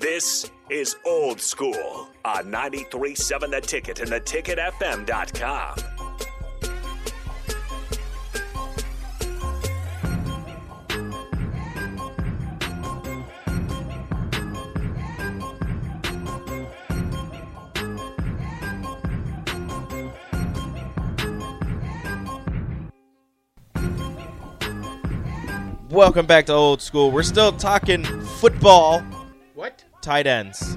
This is Old School on 93.7 The Ticket and theticketfm.com. Welcome back to Old School. We're still talking football? Tight ends.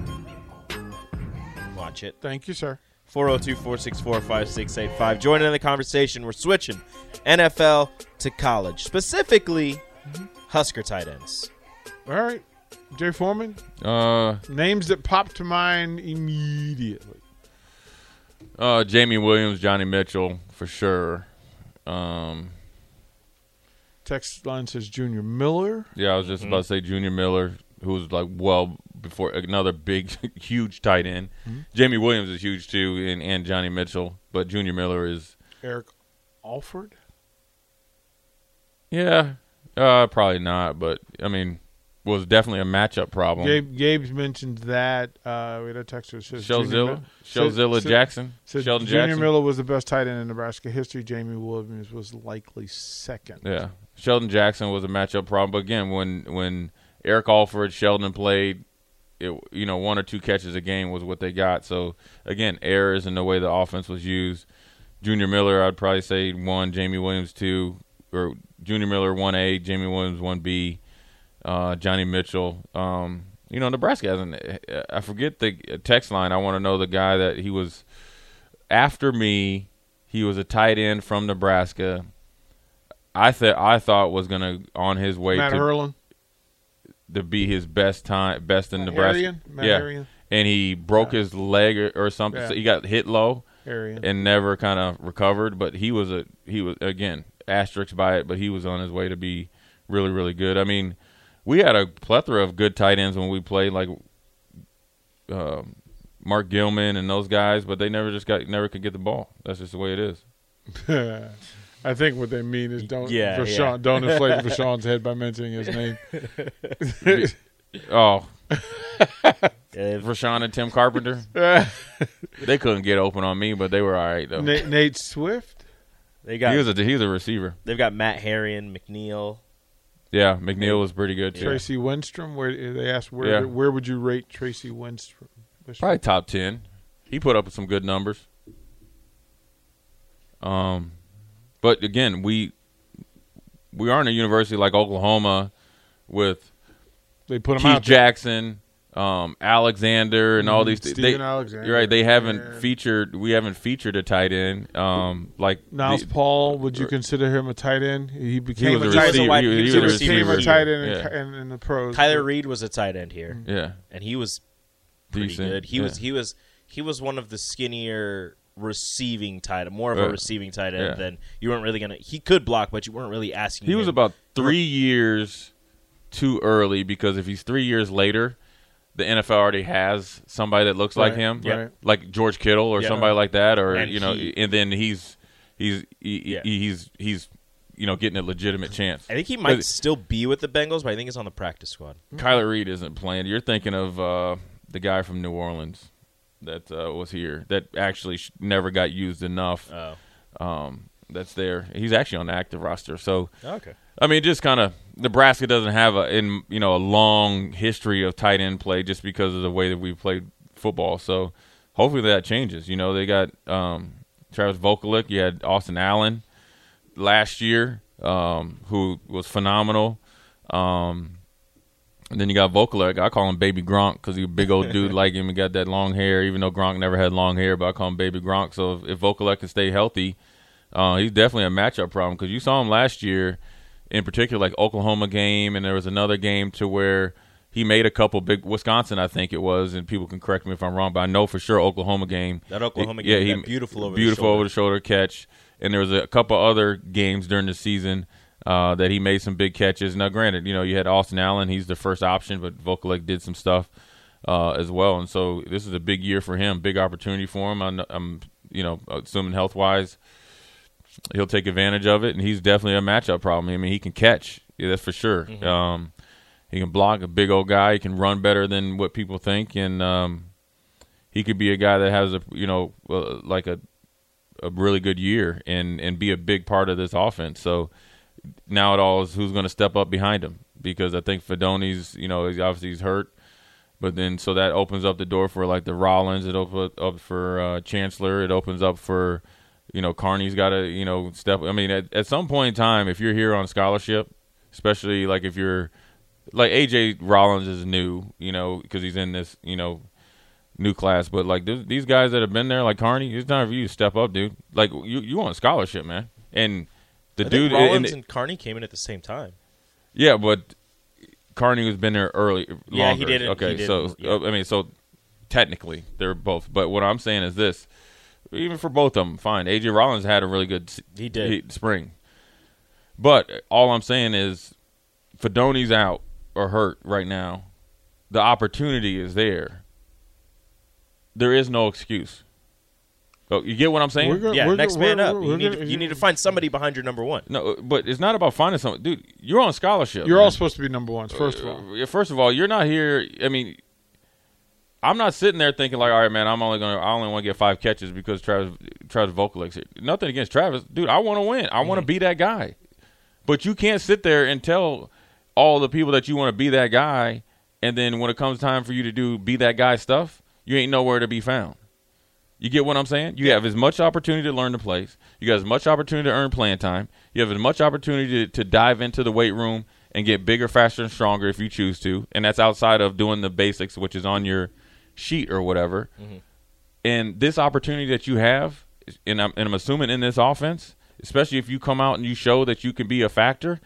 Watch it. Thank you, sir. 402 464 5685. Joining in the conversation, we're switching NFL to college, specifically Husker tight ends. All right. Jay Foreman, Uh, names that pop to mind immediately. uh, Jamie Williams, Johnny Mitchell, for sure. Um, Text line says Junior Miller. yeah, I was just about to say Junior Miller, who was like well before another big, huge tight end. Jamie Williams is huge too, and, and Johnny Mitchell, but Junior Miller is Eric Alford. yeah, uh, probably not, but I mean, was definitely a matchup problem. Gabe, Gabe's mentioned that. Uh, we had a text that says Junior Showzilla, Miller- said- Showzilla said- Jackson, said Sheldon Junior Jackson. Miller was the best tight end in Nebraska history. Jamie Williams was likely second. Yeah, Sheldon Jackson was a matchup problem. But again, when when Eric Alford, Sheldon played, it you know one or two catches a game was what they got. So again, errors in the way the offense was used. Junior Miller, I'd probably say one. Jamie Williams two, or Junior Miller one A, Jamie Williams one B, uh, Johnny Mitchell. Um, you know, Nebraska hasn't. I forget the text line. I want to know the guy that he was after me. He was a tight end from Nebraska. I thought I thought was gonna on his way Matt to. To be his best time, best in Nebraska. Yeah, and he broke his leg or, or something. Yeah. So he got hit low and never kind of recovered. But he was a he was again asterisk by it, but he was on his way to be really really good. I mean, we had a plethora of good tight ends when we played, like um Mark Gilman and those guys, but they never just got never could get the ball. That's just the way it is. I think what they mean is don't Yeah, Rashawn, yeah. don't inflate Rashawn's head by mentioning his name. Oh, Uh, Rashawn and Tim Carpenter, they couldn't get open on me, but they were all right though. Nate, Nate Swift. they got He was a he was a receiver. they've got Matt Herian, McNeil. Yeah, McNeil was pretty good too. Tracy Wistrom. Where they asked where Yeah. where would you rate Tracy Wistrom? Wistrom? Probably top ten. He put up some good numbers. Um, but again, we we aren't a university like Oklahoma with They put him Keith out. Jackson, um, Alexander, and all Mhm, these. Steven they, Alexander, You're right. They haven't and- featured. We haven't featured a tight end. Um, like Niles the- Paul, would you consight him a tight end? He became was a a tight receiver. end. He, he he was was a a receiver. became a tight end in, Yeah. in, in the pros. Kyler Reed was a tight end here, Yeah, and he was pretty Decent. good. He Yeah. was he was he was one of the skinnier receiving tight end, more of a receiving tight end yeah. than you weren't really gonna. He could block, but you weren't really asking. He was about three years too early because if he's three years later, the NFL already has somebody that looks like Right, him, right. like George Kittle or Yeah. somebody like that, or And you know, he- and then he's he's he, Yeah. he's he's you know getting a legitimate chance. I think he might still be with the Bengals, but I think he's on the practice squad. Kyler Reed isn't playing. You're thinking of uh, the guy from New Orleans that uh, was here that actually sh- never got used enough. Oh, Um, that's there. He's actually on the active roster, so. okay. I mean, just kind of Nebraska doesn't have a in you know a long history of tight end play just because of the way that we played football. So hopefully that changes. You know, they got um, Travis Vokolek. You had Austin Allen last year, um, who was phenomenal. Um, and then you got Vokolek. I call him Baby Gronk because he's a big old dude like him and got that long hair. Even though Gronk never had long hair, but I call him Baby Gronk. So if, if Vokolek can stay healthy, uh, he's definitely a matchup problem because you saw him last year, in particular, like Oklahoma game, and there was another game to where he made a couple big Wisconsin, I think it was, and people can correct me if I'm wrong, but I know for sure Oklahoma game. That Oklahoma yeah, game, he beautiful over the beautiful shoulder. over the shoulder catch, and there was a couple other games during the season uh, that he made some big catches. Now, granted, you know you had Austin Allen, he's the first option, but Vokolek did some stuff uh, as well, and so this is a big year for him, big opportunity for him. I'm, I'm you know assuming health wise he'll take advantage of it, and he's definitely a matchup problem. I mean, he can catch, yeah, that's for sure. Mm-hmm. Um, He can block a big old guy. He can run better than what people think, and um, he could be a guy that has a you know uh, like a a really good year and and be a big part of this offense. So now it all is who's going to step up behind him because I think Fidone's, you know he's obviously he's hurt, but then so that opens up the door for like the Rollins. It opens up for uh, Chancellor. It opens up for you know Carnie's got to you know step. I mean at, at some point in time, if you're here on scholarship, especially like if you're like AJ Rollins is new, you know, because he's in this, you know, new class. But like th- these guys that have been there, like Carney, it's time for you to step up, dude. Like you, you on scholarship, man. And the I dude, Rollins and- and Carnie came in at the same time. yeah, but Carnie has been there early. Yeah, he didn't- Okay, he so yeah. I mean, so technically they're both. But what I'm saying is this: even for both of them, fine. AJ Rollins had a really good He did. spring. But all I'm saying is, Fidone's out or hurt right now. The opportunity is there. There is no excuse. Oh, you get what I'm saying? Gonna- Yeah, next gonna- man up. You need, gonna- to, you need to find somebody behind your number one. no, but it's not about finding someone, dude. You're on scholarship. You're man. all supposed to be number ones, first of all. Uh, first of all, you're not here. I mean, I'm not sitting there thinking like, all right, man, I'm only gonna, I only want to get five catches because Travis, Travis Vokolek's here. Nothing against Travis, dude. I want to win. I want to be that guy. But you can't sit there and tell all the people that you want to be that guy, and then when it comes time for you to do be that guy stuff, you ain't nowhere to be found. You get what I'm saying? You have as much opportunity to learn the plays. You got as much opportunity to earn playing time. You have as much opportunity to, to dive into the weight room and get bigger, faster, and stronger if you choose to. And that's outside of doing the basics, which is on your sheet or whatever. Mm-hmm. And this opportunity that you have, and I'm, and I'm assuming in this offense, especially if you come out and you show that you can be a factor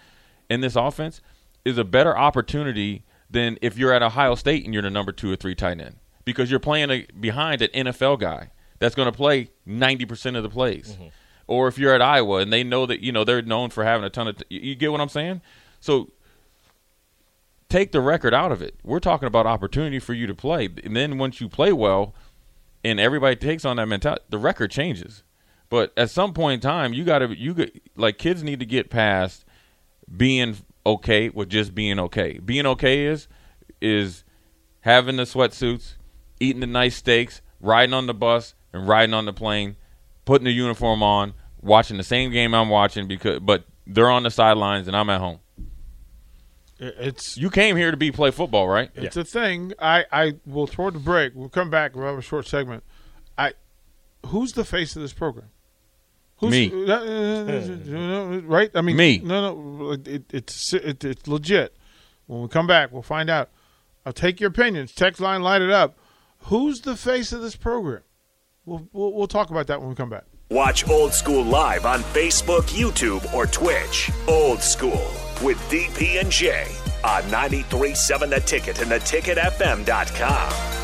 in this offense, is a better opportunity than if you're at Ohio State and you're the number two or three tight end because you're playing a, behind an NFL guy that's going to play 90% of the plays. Mm-hmm. Or if you're at Iowa and they know that, you know, they're known for having a ton of, t- you get what I'm saying? So take the record out of it. We're talking about opportunity for you to play. And then once you play well and everybody takes on that mentality, the record changes. But at some point in time, you got to, you get, like, kids need to get past being okay with just being okay. Being okay is is having the sweatsuits, eating the nice steaks, riding on the bus and riding on the plane, putting the uniform on, watching the same game I'm watching because but they're on the sidelines and I'm at home. It's You came here to be play football, right? it's a thing. I I will toward the break. We'll come back. We'll have a short segment. I who's the face of this program? Who's, Me. right? I mean, Me. No, no. It, it's it, it's legit. When we come back, we'll find out. I'll take your opinions. Text line, light it up. Who's the face of this program? We'll we'll, we'll talk about that when we come back. Watch Old School live on Facebook, YouTube, or Twitch. Old School with DP and J on 93.7 The Ticket and theticketfm.com.